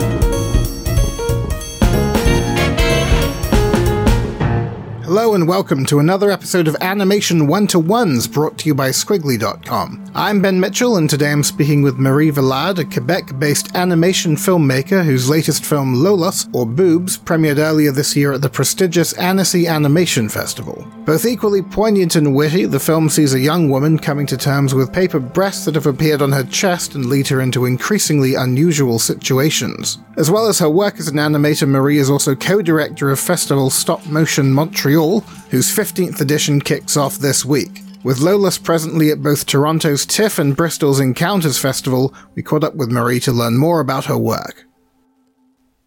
Thank you. Hello and welcome to another episode of Animation One to Ones brought to you by Skwigly.com. I'm Ben Mitchell and today I'm speaking with Marie Valade, a Quebec based animation filmmaker whose latest film Lolos, or Boobs, premiered earlier this year at the prestigious Annecy Animation Festival. Both equally poignant and witty, the film sees a young woman coming to terms with paper breasts that have appeared on her chest and lead her into increasingly unusual situations. As well as her work as an animator, Marie is also co director of Festival Stop Motion Montreal, whose 15th edition kicks off this week. With Lolos presently at both Toronto's TIFF and Bristol's Encounters Festival, we caught up with Marie to learn more about her work.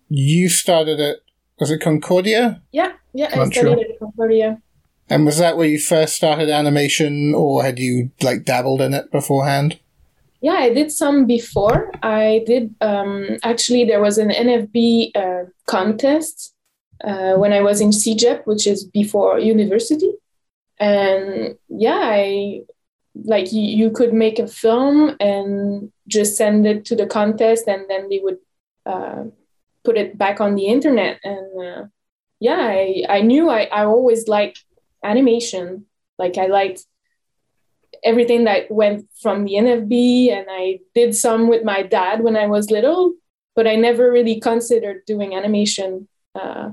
You started at, was it Concordia? Yeah, yeah, I Montreal. studied at Concordia. And was that where you first started animation, or had you like dabbled in it beforehand? Yeah, I did some before. I did um, actually. There was an NFB uh, contest uh, when I was in CEGEP, which is before university, and yeah, I like you, you could make a film and just send it to the contest, and then they would uh, put it back on the internet. And uh, yeah, I I knew I I always liked animation. Like I liked everything that went from the NFB, and I did some with my dad when I was little, but I never really considered doing animation uh,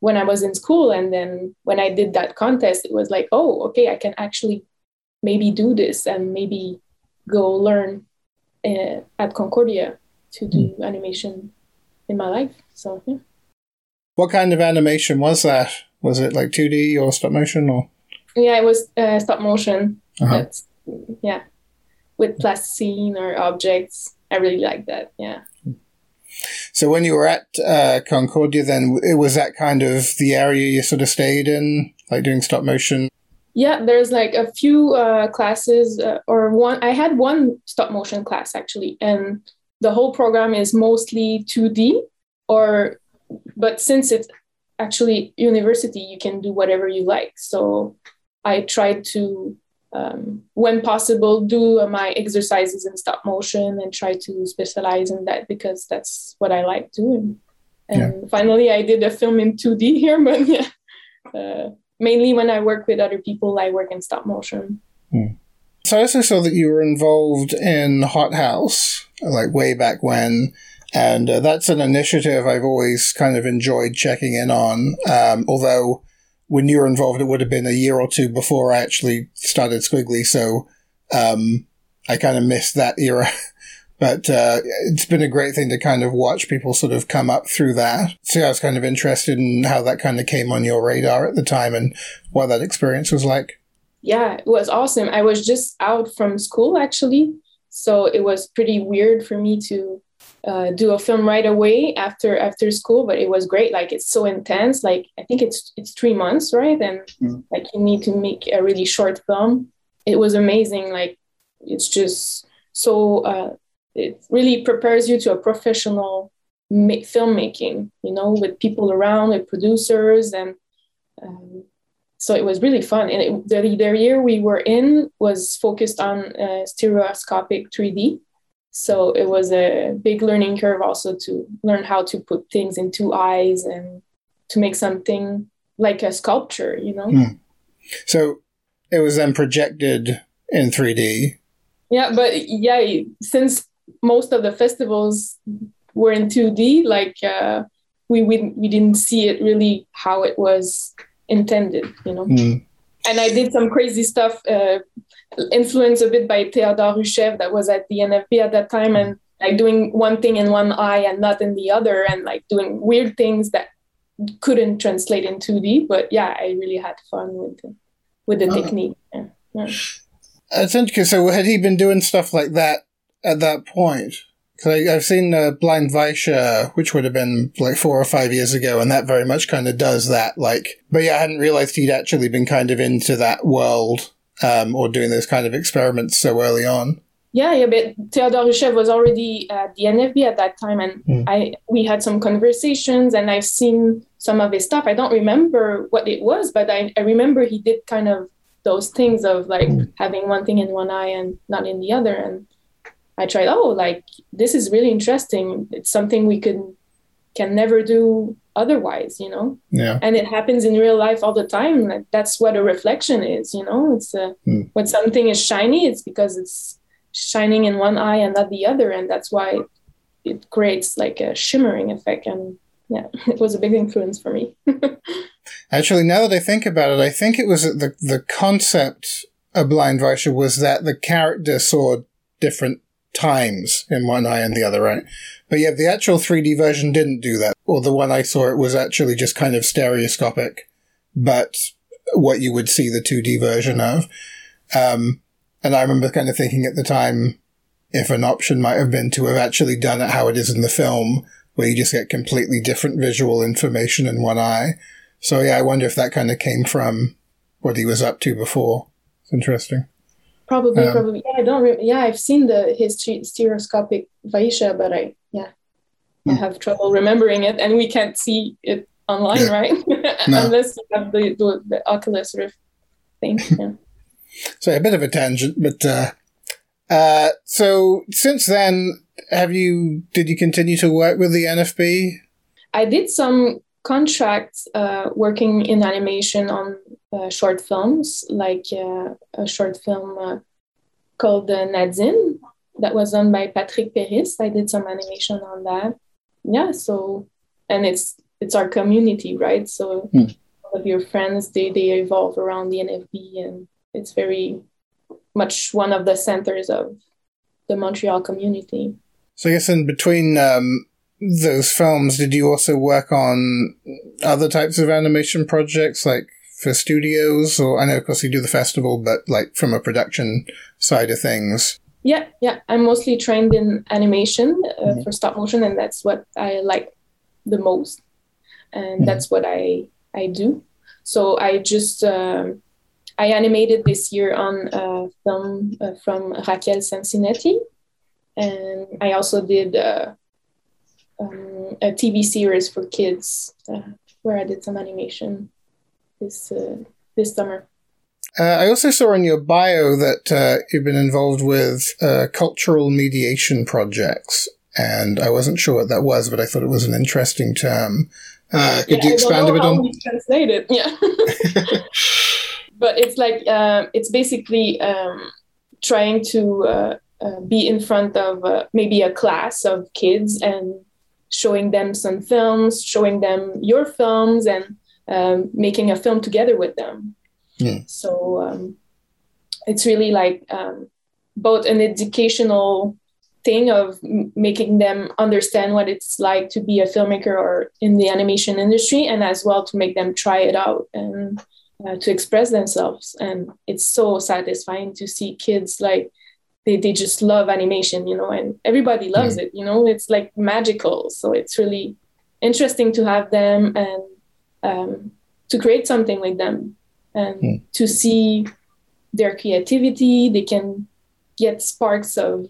when I was in school. And then when I did that contest, it was like, oh, okay, I can actually maybe do this and maybe go learn uh, at Concordia to do animation in my life. So yeah. What kind of animation was that? Was it like 2D or stop motion or? Yeah, it was uh, stop motion. Uh-huh. Yeah, with plasticine or objects. I really like that. Yeah. So when you were at uh, Concordia, then it was that kind of the area you sort of stayed in, like doing stop motion. Yeah, there's like a few uh, classes, uh, or one. I had one stop motion class actually, and the whole program is mostly 2D. Or, but since it's actually university, you can do whatever you like. So I tried to um, when possible, do uh, my exercises in stop motion and try to specialize in that because that's what I like doing. And finally, I did a film in 2D here, but yeah, uh, mainly when I work with other people, I work in stop motion. So I also saw that you were involved in Hot House, like way back when. And uh, that's an initiative I've always kind of enjoyed checking in on. Um, although when you were involved, it would have been a year or two before I actually started Skwigly. So um, I kind of missed that era. but uh, it's been a great thing to kind of watch people sort of come up through that. So I was kind of interested in how that kind of came on your radar at the time and what that experience was like. Yeah, it was awesome. I was just out from school actually. So it was pretty weird for me to uh, do a film right away after after school but it was great. Like it's so intense. Like i think it's it's three months right? And Mm. like you need to make a really short film. It was amazing. Like it's just so uh, it really prepares you to a professional ma- filmmaking you know with people around with producers and um, so it was really fun. And it, the, the year we were in was focused on uh, stereoscopic 3d so it was a big learning curve also to learn how to put things in two eyes and to make something like a sculpture you know Hmm. So it was then projected in 3D. yeah but yeah since most of the festivals were in 2d like uh, we, we we didn't see it really how it was intended you know Mm. and I did some crazy stuff, uh, influenced a bit by Theodore Ushev that was at the NFB at that time, and like doing one thing in one eye and not in the other, and like doing weird things that couldn't translate in 2D. But yeah, I really had fun with the, with the Oh. technique. Yeah. Yeah. That's interesting. So had he been doing stuff like that at that point? Because I've seen uh, Blind Vaysha, which would have been like four or five years ago, and that very much kind of does that. Like, but yeah, I hadn't realized he'd actually been kind of into that world um, or doing those kind of experiments so early on. Yeah, yeah, but Theodore Ushev was already at the NFB at that time, and Mm. I we had some conversations, and I've seen some of his stuff. I don't remember what it was, but I, I remember he did kind of those things of like Mm. having one thing in one eye and not in the other, and I tried, oh, like this is really interesting. It's something we could can never do otherwise, you know? Yeah. And it happens in real life all the time. Like, that's what a reflection is, you know? It's a, hmm. when something is shiny, it's because it's shining in one eye and not the other. And that's why it creates like a shimmering effect. And yeah, it was a big influence for me. Actually, now that I think about it, I think it was the, the concept of Blind Vaysha was that the character saw different times in one eye and the other right? But yeah, the actual 3D version didn't do that. Or the one I saw, it was actually just kind of stereoscopic, but what you would see the 2D version of. Um, and I remember kind of thinking at the time, if an option might have been to have actually done it how it is in the film, where you just get completely different visual information in one eye. So yeah, I wonder if that kind of came from what he was up to before. It's interesting. Probably, um, probably. Yeah, I don't. Re- yeah, I've seen the his stereoscopic Vaysha, but I yeah, I hmm. have trouble remembering it, and we can't see it online, yeah. right? No. Unless you have the, the, the Oculus Rift thing. Yeah. so a bit of a tangent, but uh, uh, so since then, have you did you continue to work with the NFB? I did some contracts uh, working in animation on uh, short films, like uh, a short film uh, called uh, Nadine that was done by Patrick Peris. I did some animation on that. Yeah, so and it's it's our community, right? So mm. all of your friends they they evolve around the NFB, and it's very much one of the centers of the Montreal community. So I guess in between um, those films, did you also work on other types of animation projects, like for studios? Or I know, of course, you do the festival, but like from a production side of things. Yeah, yeah. I'm mostly trained in animation uh, mm-hmm. for stop motion, and that's what I like the most, and mm-hmm. that's what I I do. So I just um, I animated this year on a film uh, from Raquel Sancinetti, and I also did. Uh, um, a TV series for kids uh, where I did some animation this uh, this summer. Uh, I also saw in your bio that uh, you've been involved with uh, cultural mediation projects, and I wasn't sure what that was, but I thought it was an interesting term. Uh, could yeah, you expand a bit on? Translate it, yeah. but it's like it's basically um, trying to uh, be in front of uh, maybe a class of kids and showing them some films, showing them your films, and um, making a film together with them. Yeah. So um, it's really like um, both an educational thing of m- making them understand what it's like to be a filmmaker or in the animation industry, and as well to make them try it out and uh, to express themselves. And it's so satisfying to see kids like they, they just love animation you know and everybody loves mm. it you know it's like magical so it's really interesting to have them and um, to create something with them and mm. to see their creativity they can get sparks of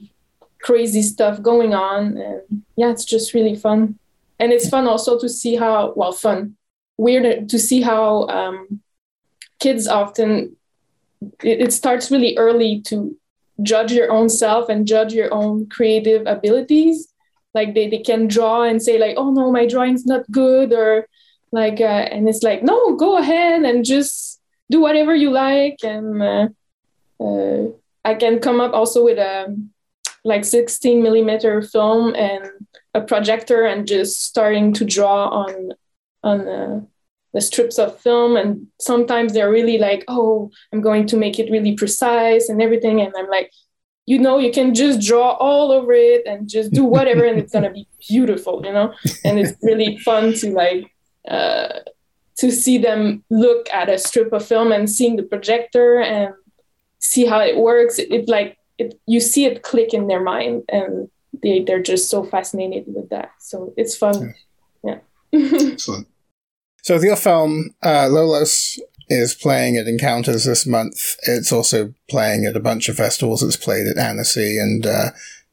crazy stuff going on and yeah it's just really fun and it's fun also to see how well fun weird to see how um, kids often it, it starts really early to judge your own self and judge your own creative abilities. Like they, they can draw and say like oh no my drawing's not good or like uh, and it's like no go ahead and just do whatever you like. And uh, uh, i can come up also with a like 16 millimeter film and a projector and just starting to draw on on uh, the strips of film and sometimes they're really like oh i'm going to make it really precise and everything and i'm like you know you can just draw all over it and just do whatever and it's going to be beautiful you know? And it's really fun to like uh, to see them look at a strip of film and seeing the projector and see how it works. It, it like it, you see it click in their mind and they, they're just so fascinated with that. So it's fun. Yeah, yeah. excellent so with your film, uh, Lolos is playing at Encounters this month. It's also playing at a bunch of festivals. It's played at Annecy and uh,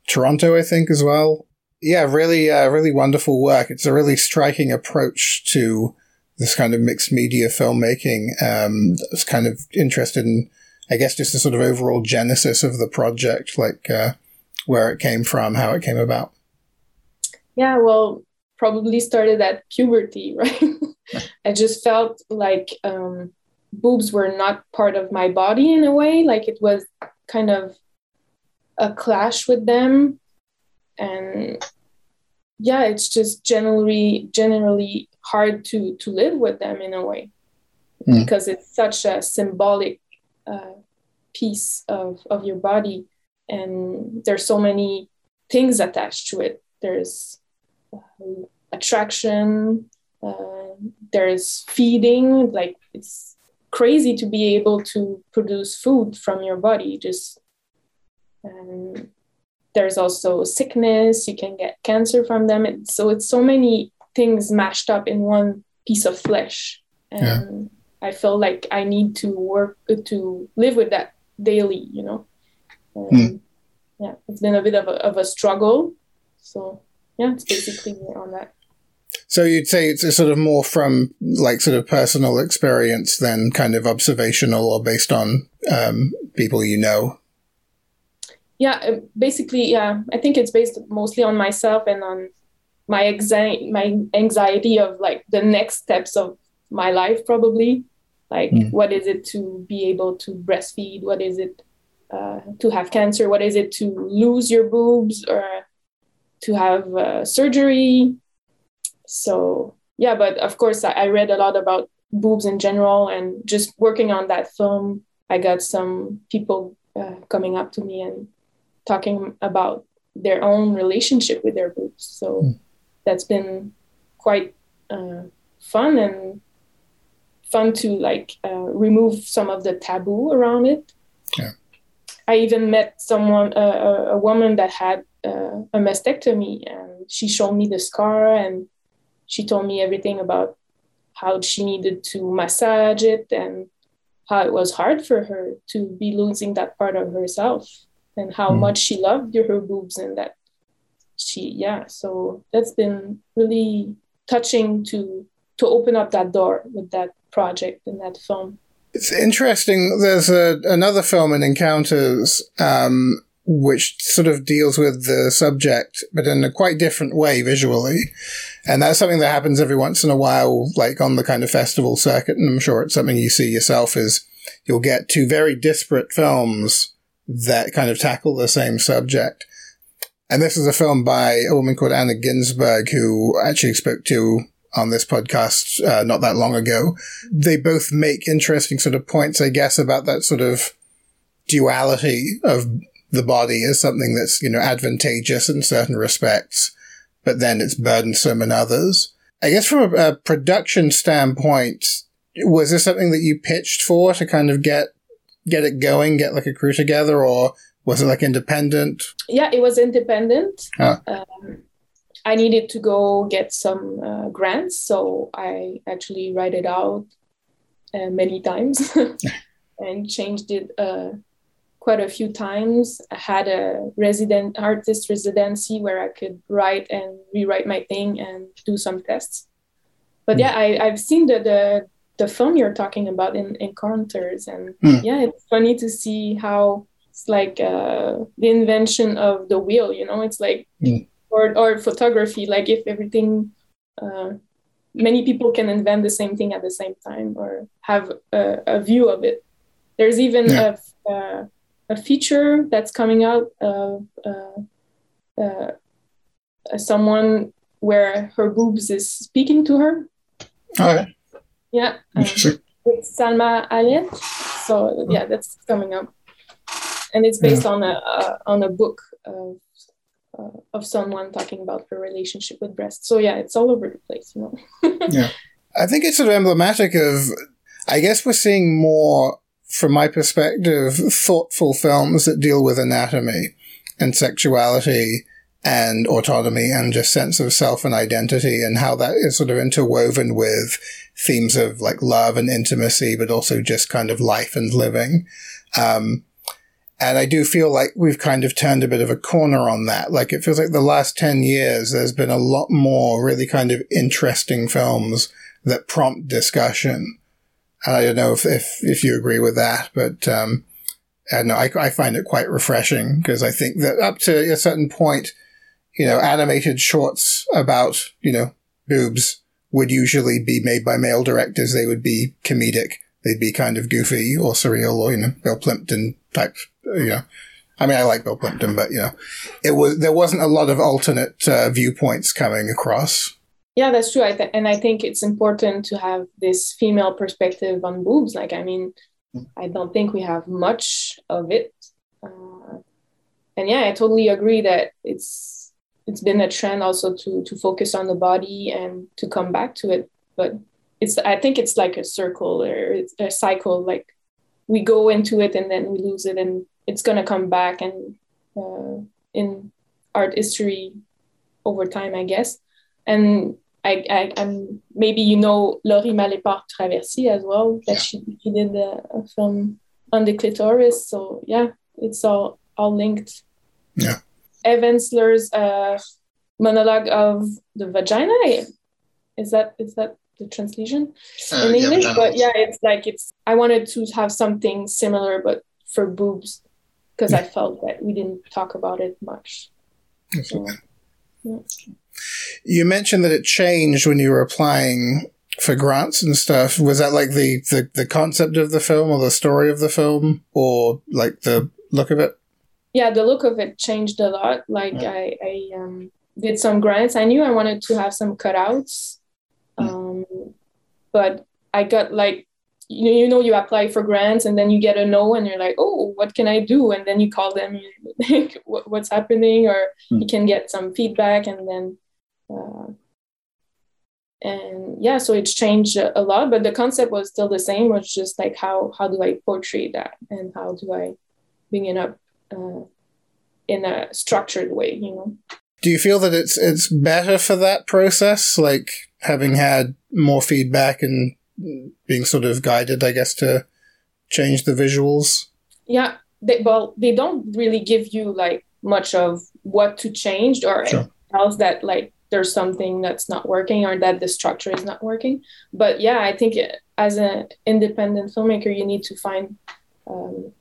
Toronto, I think, as well. Yeah, really, uh, really wonderful work. It's a really striking approach to this kind of mixed media filmmaking. Um, I was kind of interested in, I guess, just the sort of overall genesis of the project, like uh, where it came from, how it came about. Yeah, well, probably started at puberty, right? I just felt like um, boobs were not part of my body in a way, like it was kind of a clash with them. And yeah, it's just generally generally hard to to live with them in a way mm. because it's such a symbolic uh, piece of of your body, and there's so many things attached to it. There's attraction. Uh, there's feeding. Like it's crazy to be able to produce food from your body. Just um, there's also sickness. You can get cancer from them. It, so it's so many things mashed up in one piece of flesh, and yeah. I feel like I need to work to live with that daily. You know. Um, mm. Yeah, it's been a bit of a, of a struggle. So yeah, it's basically on that. So you'd say it's sort of more from like sort of personal experience than kind of observational or based on um, people you know. Yeah, uh, basically, yeah. I think it's based mostly on myself and on my anxiety, my anxiety of like the next steps of my life, probably. Like, mm. what is it to be able to breastfeed? What is it uh, to have cancer? What is it to lose your boobs or to have uh, surgery? so yeah but of course I, I read a lot about boobs in general and just working on that film i got some people uh, coming up to me and talking about their own relationship with their boobs so mm. that's been quite uh, fun and fun to like uh, remove some of the taboo around it yeah. i even met someone uh, a woman that had uh, a mastectomy and she showed me the scar and she told me everything about how she needed to massage it and how it was hard for her to be losing that part of herself and how mm. much she loved her boobs and that she yeah so that's been really touching to to open up that door with that project and that film it's interesting there's a, another film in encounters um, which sort of deals with the subject, but in a quite different way visually. And that's something that happens every once in a while, like on the kind of festival circuit. And I'm sure it's something you see yourself is you'll get two very disparate films that kind of tackle the same subject. And this is a film by a woman called Anna Ginsburg, who I actually spoke to on this podcast uh, not that long ago. They both make interesting sort of points, I guess, about that sort of duality of the body as something that's, you know, advantageous in certain respects, but then it's burdensome in others. I guess from a, a production standpoint, was this something that you pitched for to kind of get get it going, get like a crew together, or was it like independent? Yeah, it was independent. Huh. Um, I needed to go get some uh, grants, so I actually write it out uh, many times and changed it uh, quite a few times. I had a resident artist residency where I could write and rewrite my thing and do some tests. But mm. yeah, I, I've seen the, the the film you're talking about in encounters, and mm. yeah, it's funny to see how it's like uh, the invention of the wheel. You know, it's like mm. or or photography. Like if everything. Uh, many people can invent the same thing at the same time or have a, a view of it. There's even yeah. a, a, a feature that's coming out of uh, uh, someone where her boobs is speaking to her. Oh, yeah. Um, with Salma Hayek. So yeah, that's coming up, and it's based yeah. on a uh, on a book of uh, of someone talking about her relationship with breasts. So yeah, it's all over the place, you know. yeah, I think it's sort of emblematic of. I guess we're seeing more from my perspective, thoughtful films that deal with anatomy and sexuality and autonomy and just sense of self and identity and how that is sort of interwoven with themes of like love and intimacy, but also just kind of life and living. Um, and I do feel like we've kind of turned a bit of a corner on that. Like it feels like the last 10 years, there's been a lot more really kind of interesting films that prompt discussion. I don't know if, if, if you agree with that, but, um, and I, I find it quite refreshing because I think that up to a certain point, you know, animated shorts about you know boobs would usually be made by male directors. They would be comedic. They'd be kind of goofy or surreal or you know Bill Plympton type. You know, I mean, I like Bill Plympton, but you know, it was there wasn't a lot of alternate uh, viewpoints coming across. Yeah, that's true. I th- and I think it's important to have this female perspective on boobs. Like, I mean, I don't think we have much of it. Uh, and yeah, I totally agree that it's it's been a trend also to to focus on the body and to come back to it. But it's I think it's like a circle or a cycle. Like we go into it and then we lose it, and it's gonna come back. And uh, in art history, over time, I guess. And I, I, am maybe you know Laurie Malépart Traversi as well that yeah. she, she did a, a, film on the clitoris. So yeah, it's all all linked. Yeah. Eve Ensler's uh, monologue of the vagina. Is that is that the translation uh, in English? Yeah, but yeah, it's like it's. I wanted to have something similar, but for boobs, because yeah. I felt that we didn't talk about it much. So, yeah. You mentioned that it changed when you were applying for grants and stuff. Was that like the, the, the concept of the film or the story of the film or like the look of it? Yeah, the look of it changed a lot. Like yeah. I, I um, did some grants. I knew I wanted to have some cutouts, hmm. um, but I got like you know, you know you apply for grants and then you get a no and you're like oh what can i do and then you call them like what's happening or mm. you can get some feedback and then uh, and yeah so it's changed a lot but the concept was still the same was just like how how do i portray that? And how do i bring it up uh, in a structured way you know? Do you feel that it's it's better for that process? Like having had more feedback and being sort of guided i guess to change the visuals? Yeah they, well they don't really give you like much of what to change or sure. else that like there's something that's not working or that the structure is not working. But yeah, I think as an independent filmmaker, you need to find um,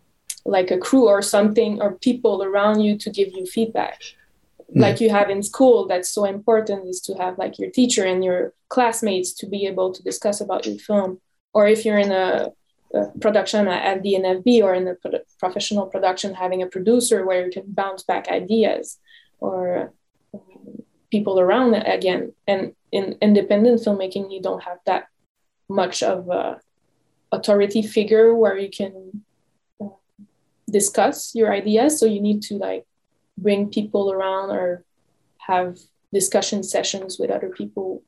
like a crew or something or people around you to give you feedback. Mm. Like you have in school, that's so important is to have like your teacher and your classmates to be able to discuss about your film. Or if you're in a, a production at the NFB or in a pro- professional production, having a producer where you can bounce back ideas or people around again. And in independent filmmaking, you don't have that much of a authority figure where you can uh, discuss your ideas. So you need to like bring people around or have discussion sessions with other people.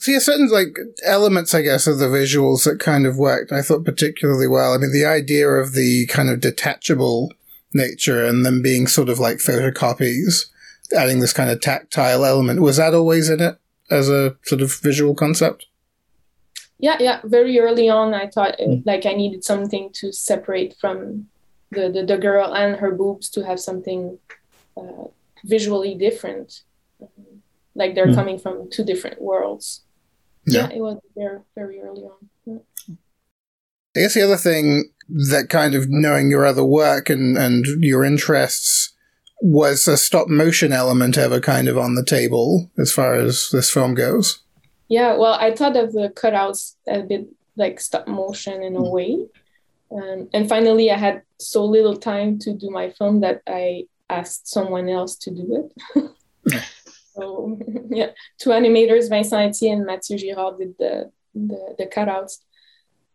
See, a certain like elements, I guess, of the visuals that kind of worked. I thought particularly well. I mean, the idea of the kind of detachable nature and them being sort of like photocopies adding this kind of tactile element. Was that always in it as a sort of visual concept? Yeah, yeah. Very early on, I thought mm. like I needed something to separate from the, the, the girl and her boobs to have something uh, visually different. Like they're mm. coming from two different worlds. Yeah. yeah, it was there very early on. Yeah. I guess the other thing that kind of knowing your other work and, and your interests was a stop motion element ever kind of on the table as far as this film goes? Yeah, well, I thought of the cutouts a bit like stop motion in a mm. way. Um, and finally, I had so little time to do my film that I asked someone else to do it. so, yeah, two animators, Vincent Etier and Mathieu Girard, did the, the, the cutouts.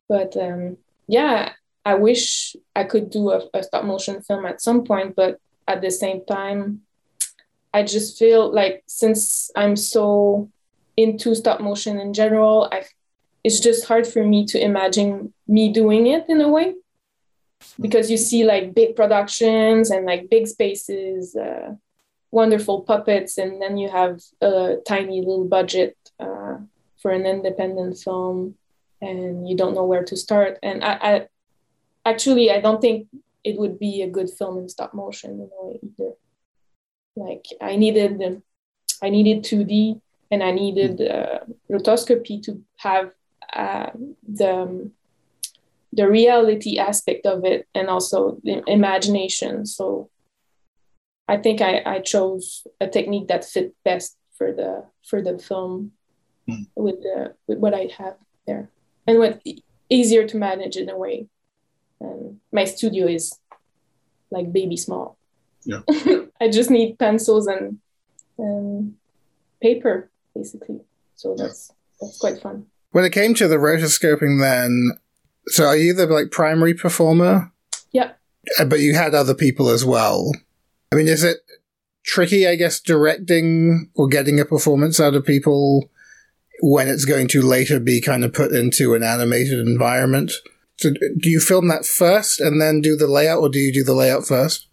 But um, yeah, I wish I could do a, a stop motion film at some point, but at the same time i just feel like since i'm so into stop motion in general i it's just hard for me to imagine me doing it in a way. Because you see like big productions and like big spaces uh, wonderful puppets and then you have a tiny little budget uh, for an independent film and you don't know where to start. And I, I actually i don't think it would be a good film in stop motion you know either like i needed i needed 2d and i needed uh, rotoscopy to have uh, the the reality aspect of it and also the imagination. So I think I, I chose a technique that fit best for the for the film mm. with the with what I have there and what easier to manage in a way. And my studio is like baby small. Yeah. I just need pencils and um, paper basically. So that's that's quite fun. When it came to the rotoscoping, then, so are you the like primary performer? Yeah. Uh, but you had other people as well. I mean, is it tricky, I guess, directing or getting a performance out of people when it's going to later be kind of put into an animated environment? So do you film that first and then do the layout, or do you do the layout first?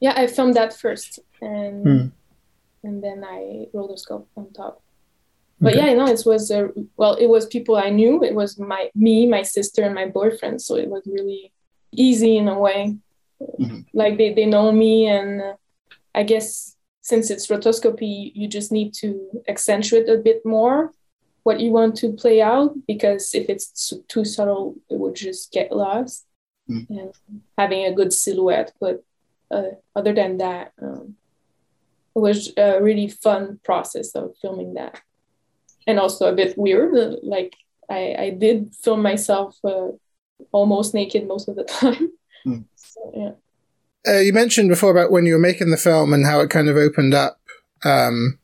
Yeah, I filmed that first, and hmm. and then I rotoscope on top. But okay. yeah, no, it was a, well, it was people I knew. It was my me, my sister, and my boyfriend. So it was really easy in a way. Mm-hmm. Like they they know me, and uh, I guess since it's rotoscopy, you just need to accentuate a bit more what you want to play out because if it's too subtle, it would just get lost. Mm. And having a good silhouette, but uh, other than that, um, it was a really fun process of filming that, and also a bit weird. Uh, like I, I did film myself uh, almost naked most of the time. Mm. So, yeah. Uh, you mentioned before about when you were making the film and how it kind of opened up um,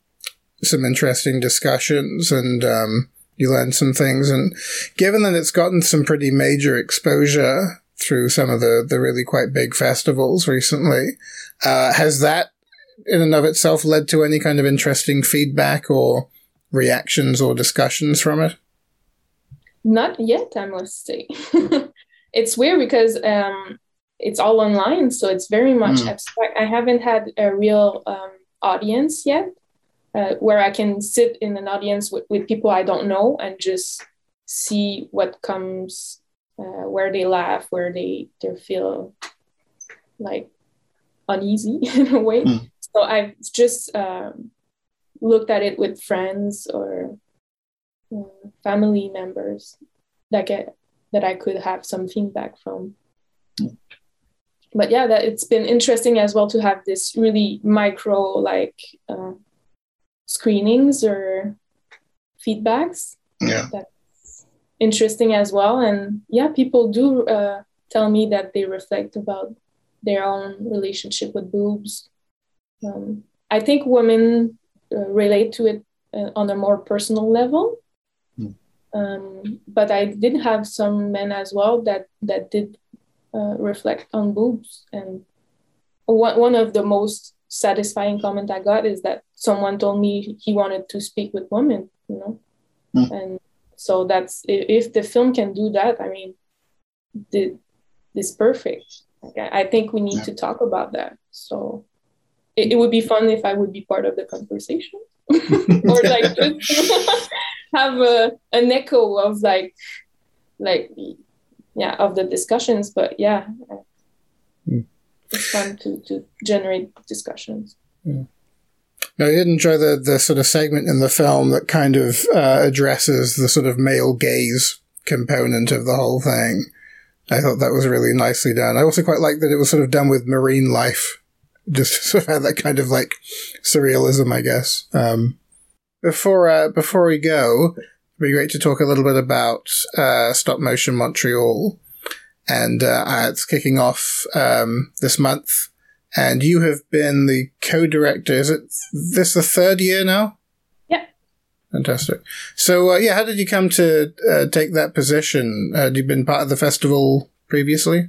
some interesting discussions and um, you learned some things. And given that it's gotten some pretty major exposure through some of the, the really quite big festivals recently, uh, has that in and of itself led to any kind of interesting feedback or reactions or discussions from it? Not yet, I must say. it's weird because um, it's all online, so it's very much mm. abstract. I haven't had a real um, audience yet uh, where I can sit in an audience with, with people I don't know and just see what comes, uh, where they laugh, where they they feel like uneasy in a way. Mm. So I've just um, looked at it with friends or uh, family members that get that I could have some feedback from. Mm. But yeah, that it's been interesting as well to have this really micro like uh, screenings or feedbacks. Yeah. That's interesting as well. And yeah, people do uh, tell me that they reflect about their own relationship with boobs. Um, I think women uh, relate to it uh, on a more personal level. Mm. Um, but I did have some men as well that that did uh, reflect on boobs, and one one of the most satisfying comment I got is that someone told me he wanted to speak with women, you know, mm. and so that's if the film can do that. I mean, the, it's perfect. Like, I think we need yeah. to talk about that. So it, it would be fun if I would be part of the conversation, or like just have a, an echo of like like yeah of the discussions. But yeah. It's fun to, to generate discussions. Yeah. Now, I did enjoy the, the sort of segment in the film that kind of uh, addresses the sort of male gaze component of the whole thing. I thought that was really nicely done. I also quite like that it was sort of done with marine life. Just sort of had that kind of like surrealism, I guess. Um, before uh, before we go, it'd be great to talk a little bit about uh, Stop Motion Montreal and uh, it's kicking off um, this month. And you have been the co-director. Is it this the third year now? Yeah. Fantastic. So, uh, yeah, how did you come to uh, take that position? Uh, had you been part of the festival previously?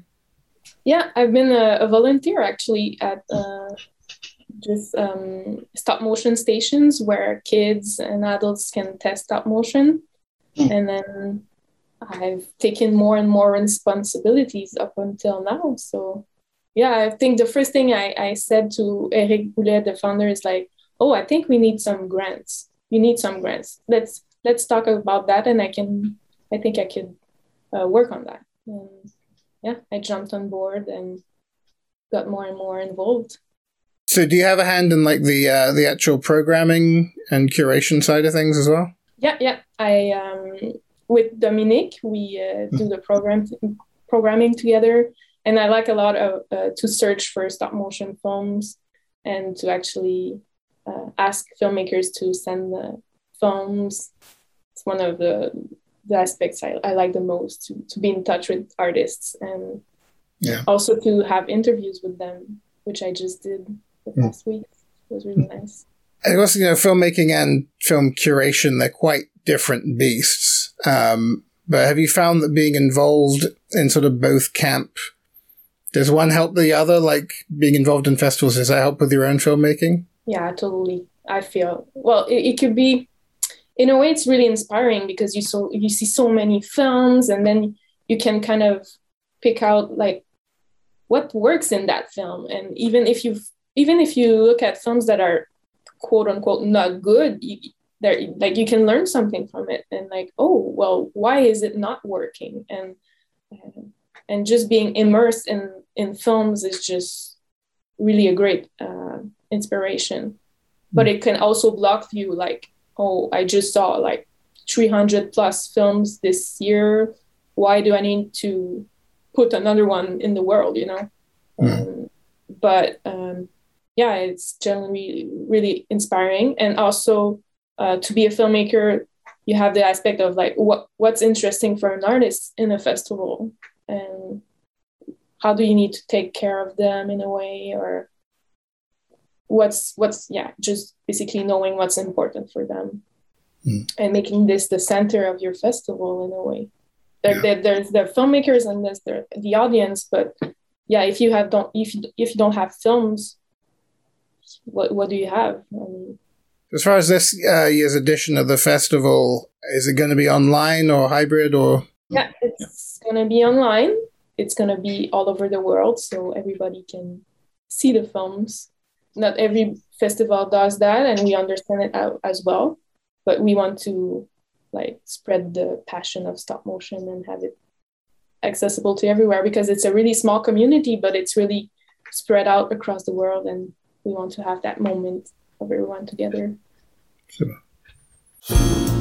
Yeah, I've been a, a volunteer actually at uh, just um, stop motion stations where kids and adults can test stop motion. Mm. And then I've taken more and more responsibilities up until now. So, yeah, I think the first thing I, I said to Eric Boulet, the founder, is like, "Oh, I think we need some grants. You need some grants. Let's let's talk about that, and I can, I think I can uh, work on that." And yeah, I jumped on board and got more and more involved. So, do you have a hand in like the uh, the actual programming and curation side of things as well? Yeah, yeah. I um, with Dominique, we uh, do the program programming together, and I like a lot of uh, to search for stop motion films and to actually uh, ask filmmakers to send the films. It's one of the the aspects I, I like the most to, to be in touch with artists and yeah. also to have interviews with them, which I just did the mm. past week. It was really nice. I guess, you know, filmmaking and film curation, they're quite different beasts. Um, but have you found that being involved in sort of both camp, does one help the other? Like being involved in festivals, does that help with your own filmmaking? Yeah, totally. I feel, well, it, it could be, in a way, it's really inspiring because you so you see so many films and then you can kind of pick out like what works in that film and even if you even if you look at films that are quote unquote not good you, there like you can learn something from it and like oh well why is it not working? And and just being immersed in in films is just really a great uh, inspiration. But it can also block you like oh i just saw like 300 plus films this year. Why do i need to put another one in the world you know? Mm. um, but um, yeah, it's generally really inspiring. And also uh, to be a filmmaker, you have the aspect of like what what's interesting for an artist in a festival, and how do you need to take care of them in a way, or what's what's yeah, just basically knowing what's important for them, mm. and making this the center of your festival in a way. There, yeah. there, there's the filmmakers and there's the, the audience, but yeah, if you have don't if you, if you don't have films what what do you have? Um, as far as this uh, year's edition of the festival, is it going to be online or hybrid or? Yeah, it's going to be online. It's going to be all over the world, so everybody can see the films. Not every festival does that, and we understand it as well. But we want to like spread the passion of stop motion and have it accessible to everywhere because it's a really small community, but it's really spread out across the world and we want to have that moment everyone together. Sure.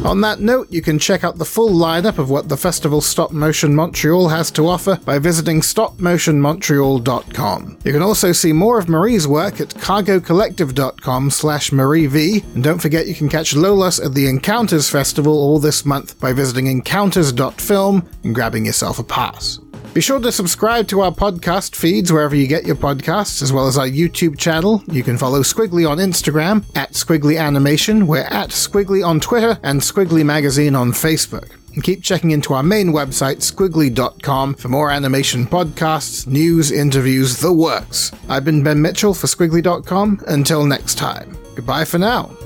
On that note, you can check out the full lineup of what the festival Stop Motion Montreal has to offer by visiting stopmotionmontreal.com. You can also see more of Marie's work at cargocollective.com slash mariev, and don't forget you can catch Lolos at the Encounters Festival all this month by visiting encounters.film and grabbing yourself a pass. Be sure to subscribe to our podcast feeds wherever you get your podcasts, as well as our YouTube channel. You can follow Skwigly on Instagram at Skwigly Animation, we're at Skwigly on Twitter, and Skwigly Magazine on Facebook. And keep checking into our main website, skwigly.com, for more animation podcasts, news, interviews, the works. I've been Ben Mitchell for skwigly.com. Until next time, goodbye for now.